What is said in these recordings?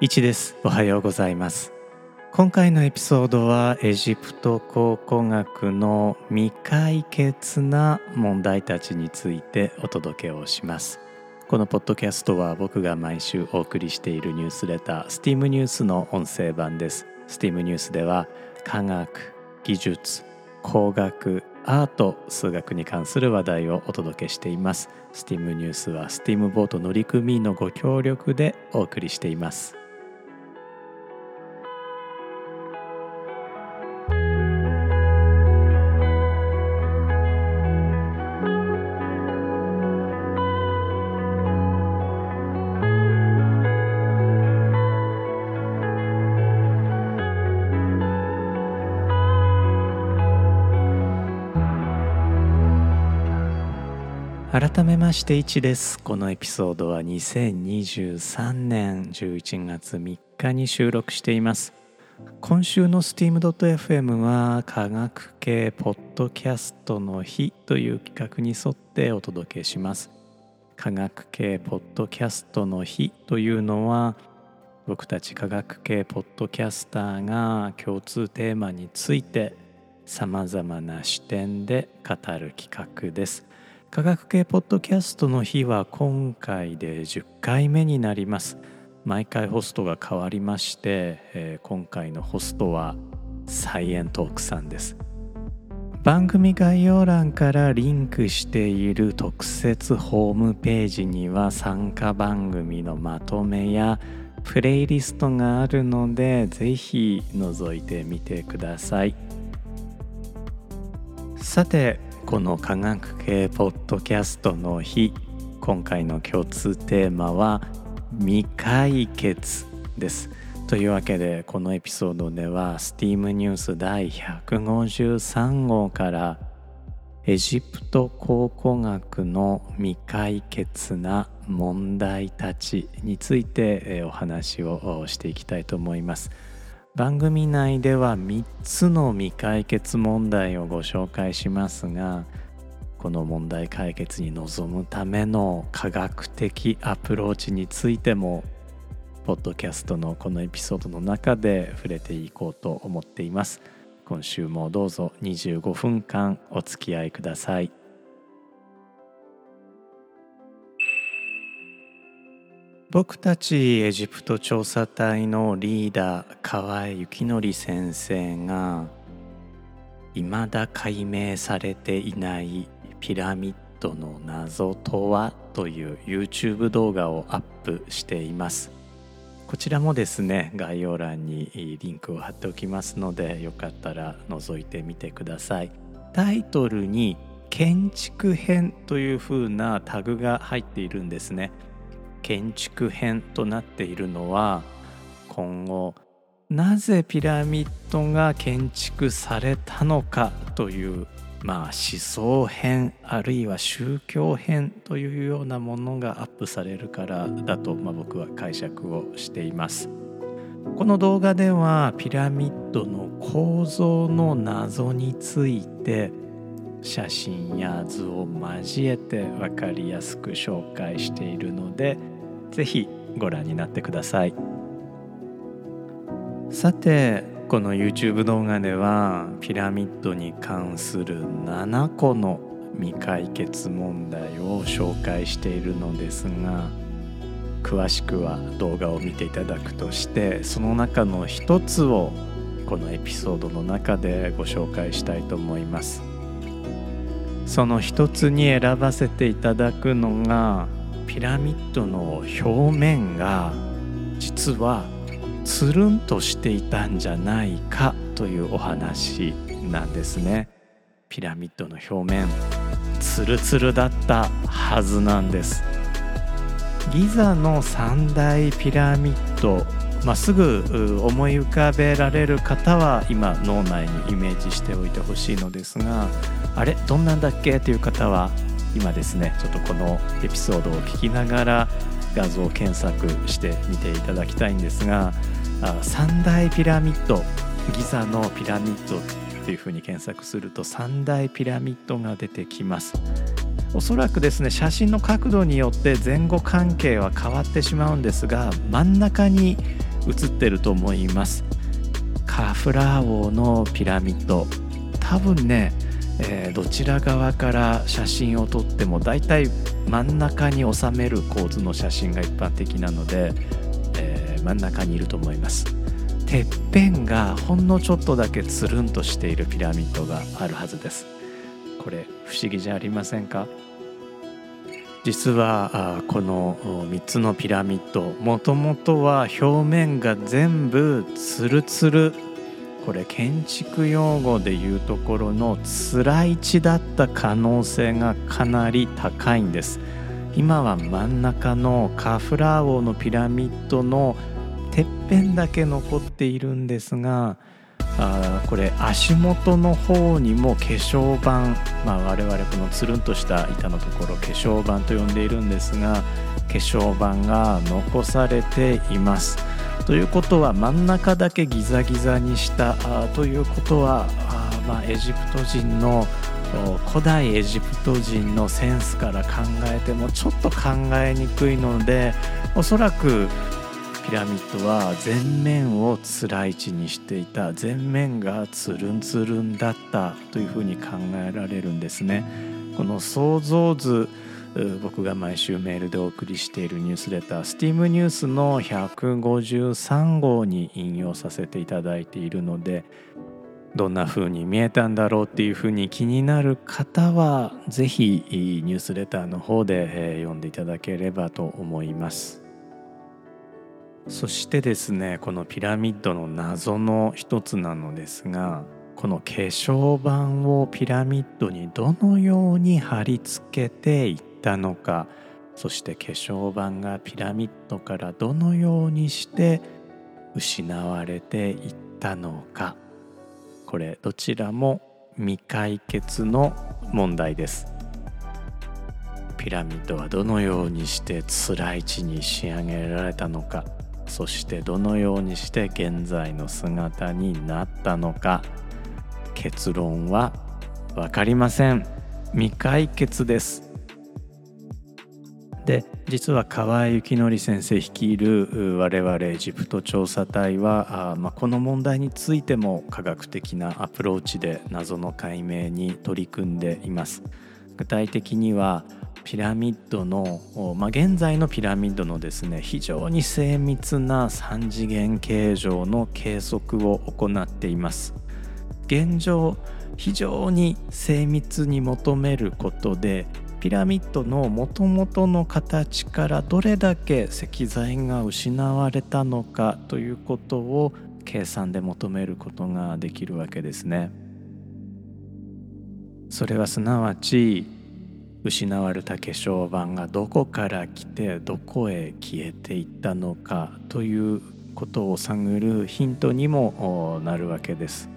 1です。おはようございます。今回のエピソードはエジプト考古学の未解決な問題たちについてお届けをします。このポッドキャストは僕が毎週お送りしているニュースレター STEAM ニュースの音声版です。STEAM ニュースでは科学技術工学アート数学に関する話題をお届けしています。STEAM ニュースは STEAM ボート乗組員のご協力でお送りしています。改めまして1ですこのエピソードは2023年11月3日に収録しています。今週の steam.fm は科学系ポッドキャストの日という企画に沿ってお届けします。科学系ポッドキャストの日というのは僕たち科学系ポッドキャスターが共通テーマについてさまざまな視点で語る企画です。科学系ポッドキャストの日は今回で10回目になります。毎回ホストが変わりまして、えー、今回のホストはサイエントークさんです。番組概要欄からリンクしている特設ホームページには参加番組のまとめやプレイリストがあるのでぜひ覗いてみてください。さてこの科学系ポッドキャストの日今回の共通テーマは未解決ですというわけでこのエピソードでは STEAM ニュース第153号からエジプト考古学の未解決な問題たちについてお話をしていきたいと思います。番組内では3つの未解決問題をご紹介しますがこの問題解決に臨むための科学的アプローチについてもポッドキャストのこのエピソードの中で触れていこうと思っています。今週もどうぞ25分間お付き合いください。僕たちエジプト調査隊のリーダー河合幸則先生が未だ解明されていないピラミッドの謎とはという YouTube 動画をアップしています。こちらもですね概要欄にリンクを貼っておきますのでよかったら覗いてみてください。タイトルに建築編という風なタグが入っているんですね。建築編となっているのは今後なぜピラミッドが建築されたのかというまあ思想編あるいは宗教編というようなものがアップされるからだと、まあ、僕は解釈をしています。この動画ではピラミッドの構造の謎について写真や図を交えて分かりやすく紹介しているので是非ご覧になってくださいさてこの YouTube 動画ではピラミッドに関する7個の未解決問題を紹介しているのですが詳しくは動画を見ていただくとしてその中の一つをこのエピソードの中でご紹介したいと思います。その一つに選ばせていただくのがピラミッドの表面が実はつるんとしていたんじゃないかというお話なんですね。ピラミッドの表面ツルツルだったはずなんです。ギザの三大ピラミッドまあ、すぐ思い浮かべられる方は今脳内にイメージしておいてほしいのですがあれどんなんだっけ？という方は今ですねちょっとこのエピソードを聞きながら画像検索してみていただきたいんですが三大ピラミッドギザのピラミッドというふうに検索すると三大ピラミッドが出てきます。おそらくですね写真の角度によって前後関係は変わってしまうんですが真ん中に写ってると思います。カフラー王のピラミッド。多分ね、えー、どちら側から写真を撮ってもだいたい真ん中に収める構図の写真が一般的なので、えー、真ん中にいると思います。てっぺんがほんのちょっとだけつるんとしているピラミッドがあるはずです。これ不思議じゃありませんか？実はこの3つのピラミッドもともとは表面が全部ツルツルこれ建築用語でいうところのつらい地だった可能性がかなり高いんです。今は真ん中のカフラー王のピラミッドのてっぺんだけ残っているんですがあこれ足元の方にも化粧板、まあ、我々このつるんとした板のところ化粧板と呼んでいるんですが化粧板が残されています。ということは真ん中だけギザギザにしたあということはあ、まあ、エジプト人の古代エジプト人のセンスから考えてもちょっと考えにくいのでおそらくピラミッドは全面をつらい地にしていた全面がつるんつるんだったというふうに考えられるんですね。この想像図僕が毎週メールでお送りしているニュースレター STEAM ニュースの153号に引用させていただいているのでどんな風に見えたんだろうっていう風に気になる方は是非ニュースレターの方で読んでいただければと思います。そしてですねこのピラミッドの謎の一つなのですがこの化粧板をピラミッドにどのように貼り付けていったのかそして化粧板がピラミッドからどのようにして失われていったのかこれどちらも未解決の問題です。ピラミッドはどのようにして辛い地に仕上げられたのかそしてどのようにして現在の姿になったのか。結論は分かりません。未解決です。で実は河合幸則先生率いる我々エジプト調査隊はあ、まあ、この問題についても科学的なアプローチで謎の解明に取り組んでいます。具体的にはピラミッドの、まあ、現在のピラミッドのですね非常に精密な3次元形状の計測を行っています現状非常に精密に求めることでピラミッドのもともとの形からどれだけ石材が失われたのかということを計算で求めることができるわけですね。それはすなわち失われた化粧板がどこから来てどこへ消えていったのかということを探るヒントにもなるわけです。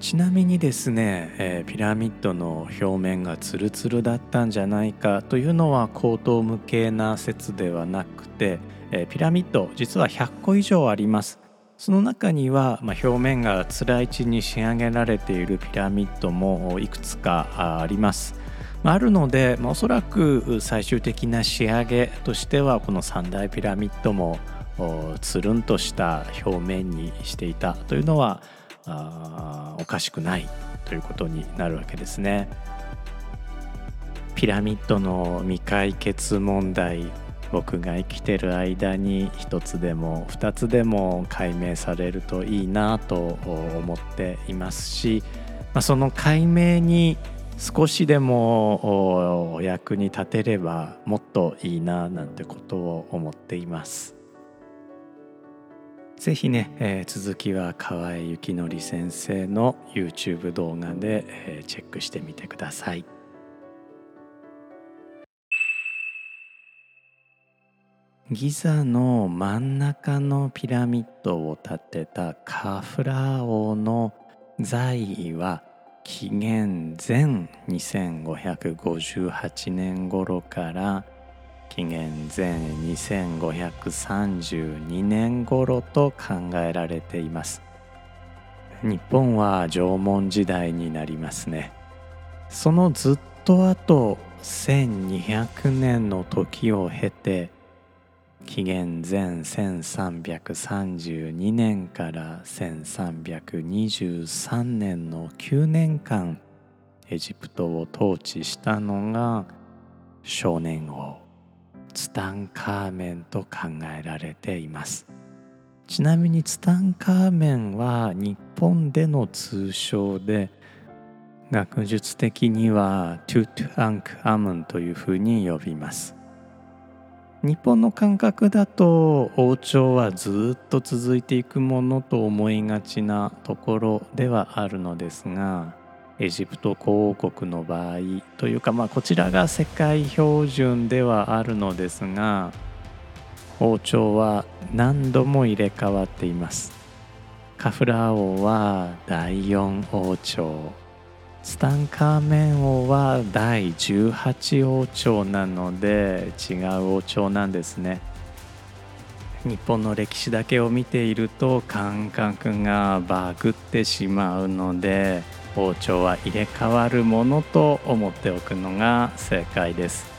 ちなみにですね、えー、ピラミッドの表面がツルツルだったんじゃないかというのは口頭無形な説ではなくて、えー、ピラミッド実は100個以上あります。その中には、まあ、表面がつらい地に仕上げられているピラミッドもいくつかあります。あるので、まあ、おそらく最終的な仕上げとしてはこの三大ピラミッドもつるんとした表面にしていたというのはあおかしくないということになるわけですね。ピラミッドの未解決問題僕が生きてる間に一つでも二つでも解明されるといいなと思っていますし、まあ、その解明に少しでもお役に立てればもっといいななんてことを思っています。ぜひね、えー、続きは河合幸則先生の YouTube 動画で、えー、チェックしてみてください。ギザの真ん中のピラミッドを建てたカフラー王の在位は紀元前2558年頃から紀元前2532年頃と考えられています。日本は縄文時代になりますね。そのずっと後1200年の時を経て紀元前1332年から1323年の9年間エジプトを統治したのが少年王ツタンカーメンと考えられています。ちなみにツタンカーメンは日本での通称で学術的にはトゥトゥアンクアムンというふうに呼びます。日本の感覚だと王朝はずっと続いていくものと思いがちなところではあるのですがエジプト公王国の場合というかまあこちらが世界標準ではあるのですが王朝は何度も入れ替わっています。カフラー王は第4王朝。ツタンカーメン王は第18王朝なので違う王朝なんですね。日本の歴史だけを見ていると感覚がバグってしまうので王朝は入れ替わるものと思っておくのが正解です。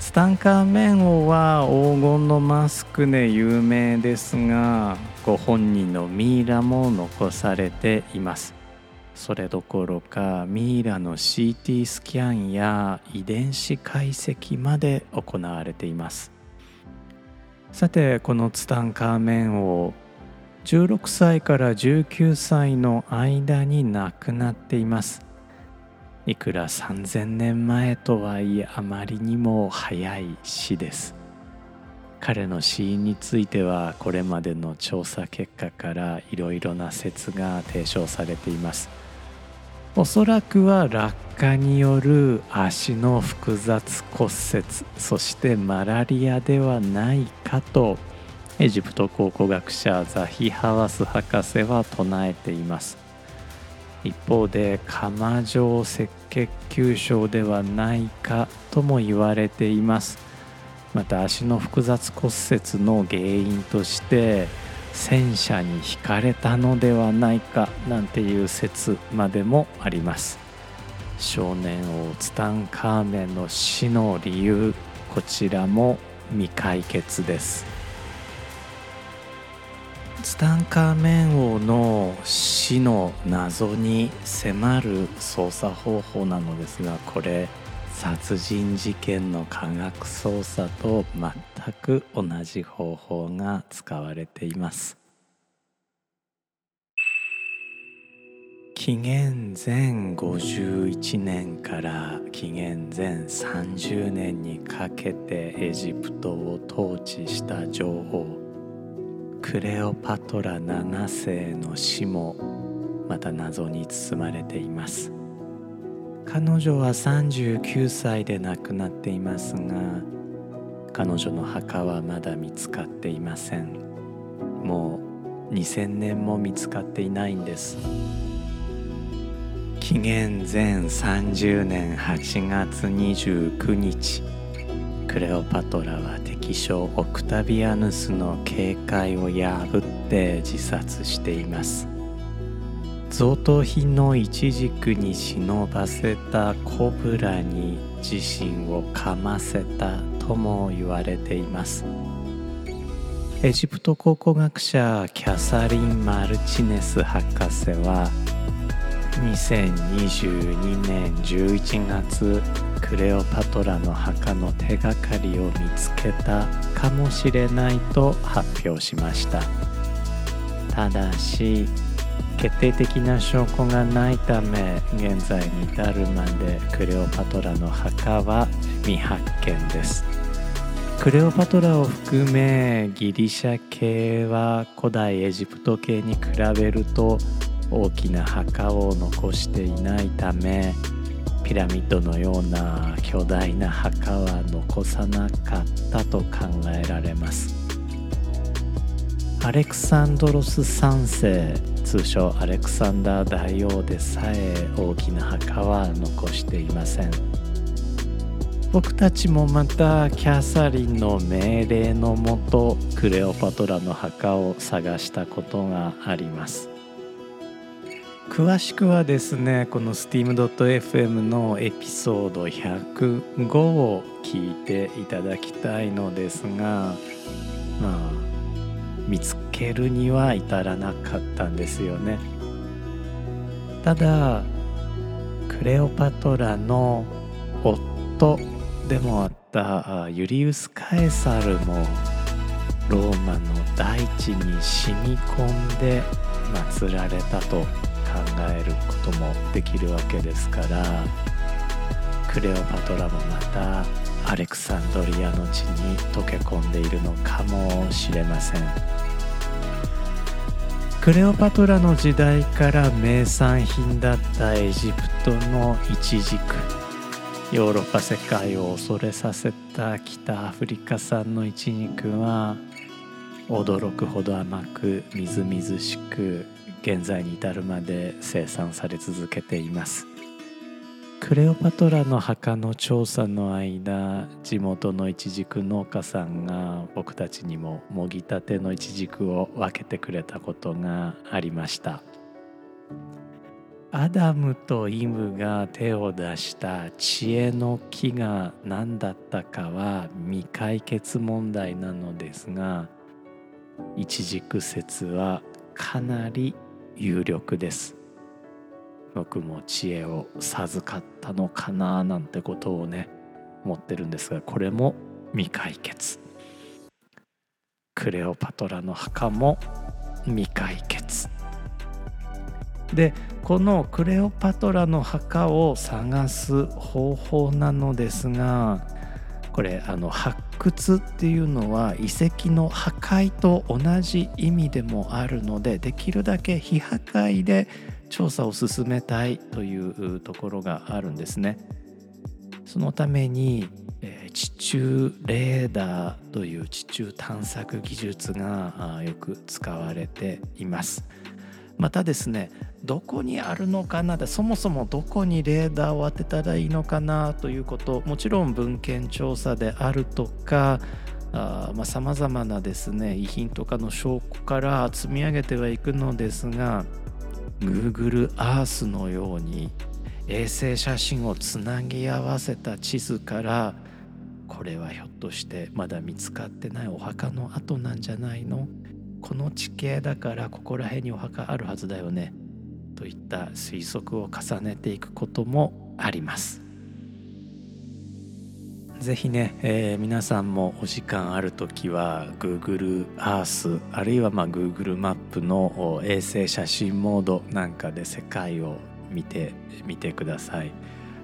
ツタンカーメン王は黄金のマスクで有名ですがご本人のミイラも残されています。それどころかミイラの CT スキャンや遺伝子解析まで行われています。さてこのツタンカーメン王16歳から19歳の間に亡くなっています。いくら3000年前とはいえあまりにも早い死です。彼の死因についてはこれまでの調査結果からいろいろな説が提唱されています。おそらくは落下による足の複雑骨折そしてマラリアではないかとエジプト考古学者ザヒ・ハワス博士は唱えています。一方で釜状赤血球症ではないかとも言われています。また足の複雑骨折の原因として戦車に引かれたのではないかなんていう説までもあります。少年王ツタンカーメンの死の理由こちらも未解決です。ツタンカーメン王の死の謎に迫る捜査方法なのですがこれ殺人事件の科学捜査と全く同じ方法が使われています。紀元前51年から紀元前30年にかけてエジプトを統治した女王クレオパトラ7世の死もまた謎に包まれています。彼女は39歳で亡くなっていますが彼女の墓はまだ見つかっていません。もう2000年も見つかっていないんです。紀元前30年8月29日クレオパトラは敵将オクタビアヌスの警戒を破って自殺しています。贈答品のイチジクに忍ばせたコブラに自身を噛ませたとも言われています。エジプト考古学者キャサリン・マルチネス博士は2022年11月クレオパトラの墓の手がかりを見つけたかもしれないと発表しました。ただし決定的な証拠がないため現在に至るまでクレオパトラの墓は未発見です。クレオパトラを含めギリシャ系は古代エジプト系に比べると大きな墓を残していないためピラミッドのような巨大な墓は残さなかったと考えられます。アレクサンドロス3世通称アレクサンダー大王でさえ大きな墓は残していません。僕たちもまたキャサリンの命令のもとクレオパトラの墓を探したことがあります。詳しくはですねこの steam.fm のエピソード105を聞いていただきたいのですがまあけるには至らなかったんですよね。ただクレオパトラの夫でもあったユリウス・カエサルもローマの大地に染み込んで祀られたと考えることもできるわけですからクレオパトラもまたアレクサンドリアの地に溶け込んでいるのかもしれません。クレオパトラの時代から名産品だったエジプトのイチジク。ヨーロッパ世界を恐れさせた北アフリカ産のイチニクは驚くほど甘くみずみずしく現在に至るまで生産され続けています。クレオパトラの墓の調査の間地元のイチジク農家さんが僕たちにももぎたてのイチジクを分けてくれたことがありました。アダムとイムが手を出した知恵の木が何だったかは未解決問題なのですがイチジク説はかなり有力です。僕も知恵を授かったのかななんてことをね思ってるんですがこれも未解決。クレオパトラの墓も未解決。でこのクレオパトラの墓を探す方法なのですがこれあの発掘っていうのは遺跡の破壊と同じ意味でもあるのでできるだけ非破壊で調査を進めたいというところがあるんですね。そのために地中レーダーという地中探索技術がよく使われています。またですねどこにあるのかな？そもそもどこにレーダーを当てたらいいのかな？ということ。もちろん文献調査であるとかさまざ、まなですね遺品とかの証拠から積み上げてはいくのですが Google Earth のように衛星写真をつなぎ合わせた地図からこれはひょっとしてまだ見つかってないお墓の跡なんじゃないの？この地形だからここら辺にお墓あるはずだよね。といった推測を重ねていくこともあります。ぜひね、えー、皆さんもお時間ある時は Google Earth あるいはま Google マップの衛星写真モードなんかで世界を見てみてください。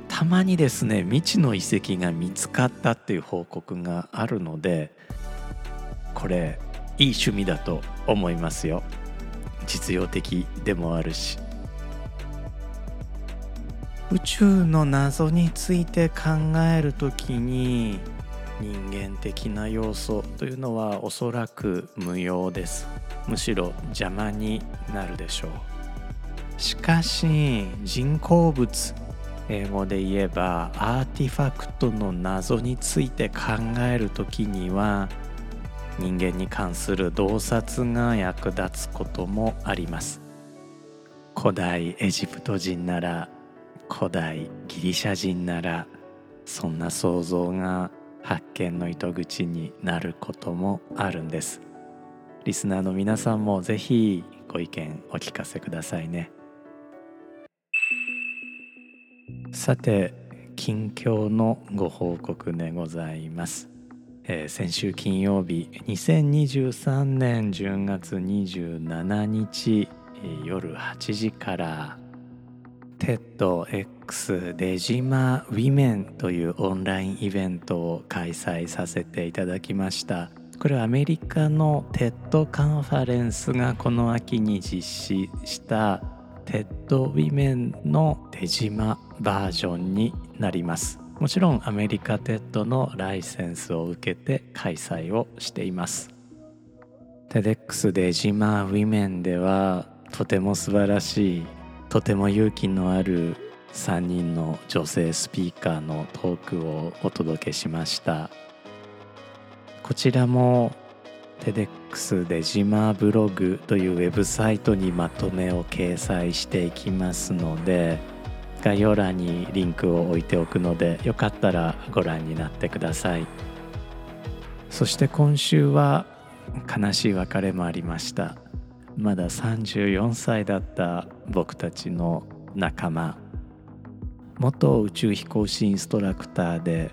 たまにですね未知の遺跡が見つかったっていう報告があるのでこれいい趣味だと思いますよ実用的でもあるし宇宙の謎について考える時に人間的な要素というのはおそらく無用です。むしろ邪魔になるでしょう。しかし人工物英語で言えばアーティファクトの謎について考える時には人間に関する洞察が役立つこともあります。古代エジプト人なら古代ギリシャ人ならそんな想像が発見の糸口になることもあるんです。リスナーの皆さんもぜひご意見お聞かせくださいね。さて近況のご報告でございます。えー、先週金曜日2023年10月27日、夜8時からテッド X デジマウィメンというオンラインイベントを開催させていただきました。これはアメリカの TED カンファレンスがこの秋に実施した TEDWomen のデジマバージョンになります。もちろんアメリカ TED のライセンスを受けて開催をしています。TEDx でジマウィメンではとても素晴らしいとても勇気のある3人の女性スピーカーのトークをお届けしました。こちらも TEDx デジマーブログというウェブサイトにまとめを掲載していきますので概要欄にリンクを置いておくのでよかったらご覧になってください。そして今週は悲しい別れもありました。まだ34歳だった僕たちの仲間。元宇宙飛行士インストラクターで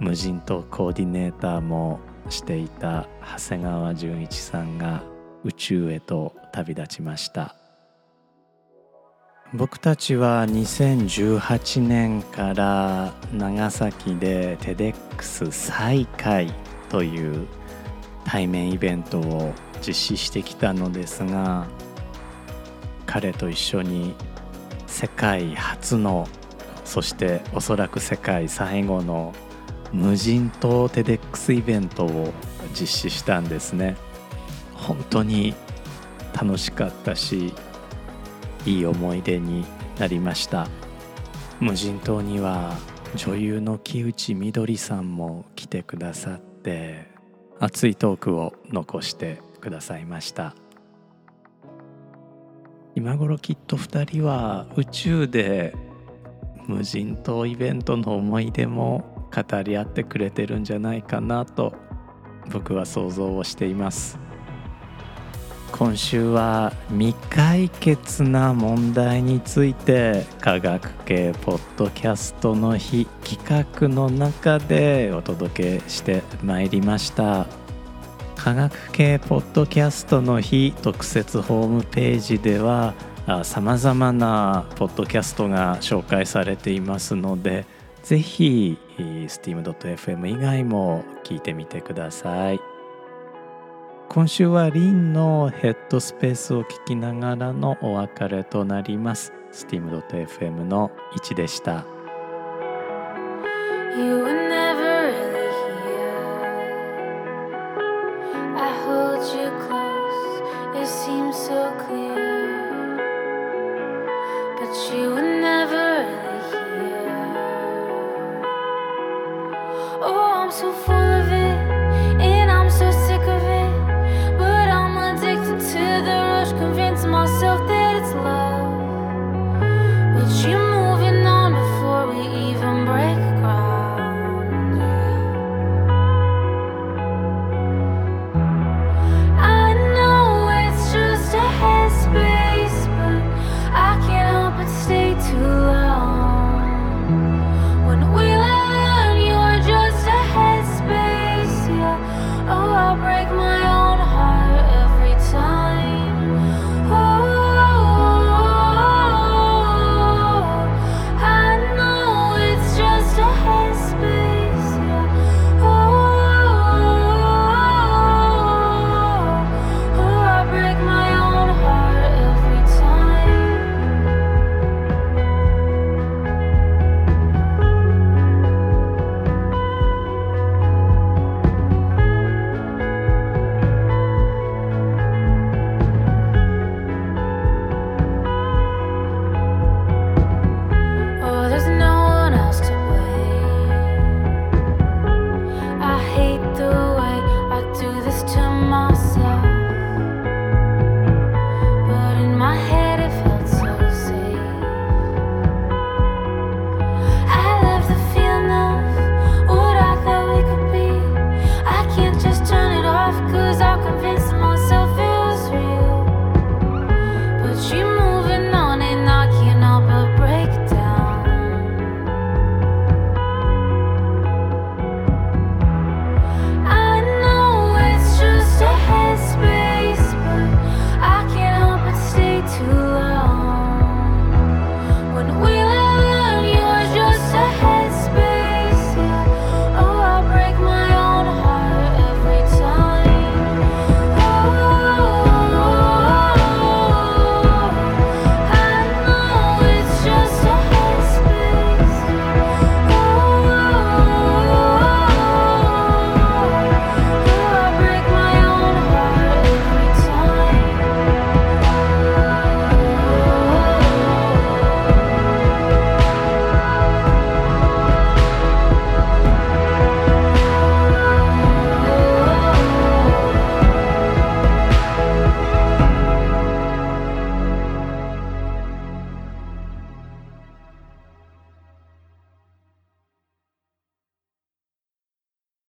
無人島コーディネーターもしていた長谷川純一さんが宇宙へと旅立ちました。僕たちは2018年から長崎で TEDx 再開という対面イベントを実施してきたのですが彼と一緒に世界初のそしておそらく世界最後の無人島 TEDx イベントを実施したんですね。本当に楽しかったしいい思い出になりました。無人島には女優の木内みどりさんも来てくださって熱いトークを残してくださいました。今頃きっと2人は宇宙で無人島イベントの思い出も語り合ってくれてるんじゃないかなと僕は想像をしています。今週は未解決な問題について科学系ポッドキャストの日企画の中でお届けしてまいりました。科学系ポッドキャストの日特設ホームページではさまざまなポッドキャストが紹介されていますのでぜひ steam.fm 以外も聞いてみてください。今週はリンのヘッドスペースを聞きながらのお別れとなります。steam.fm の1でした。Seems so clear. But you were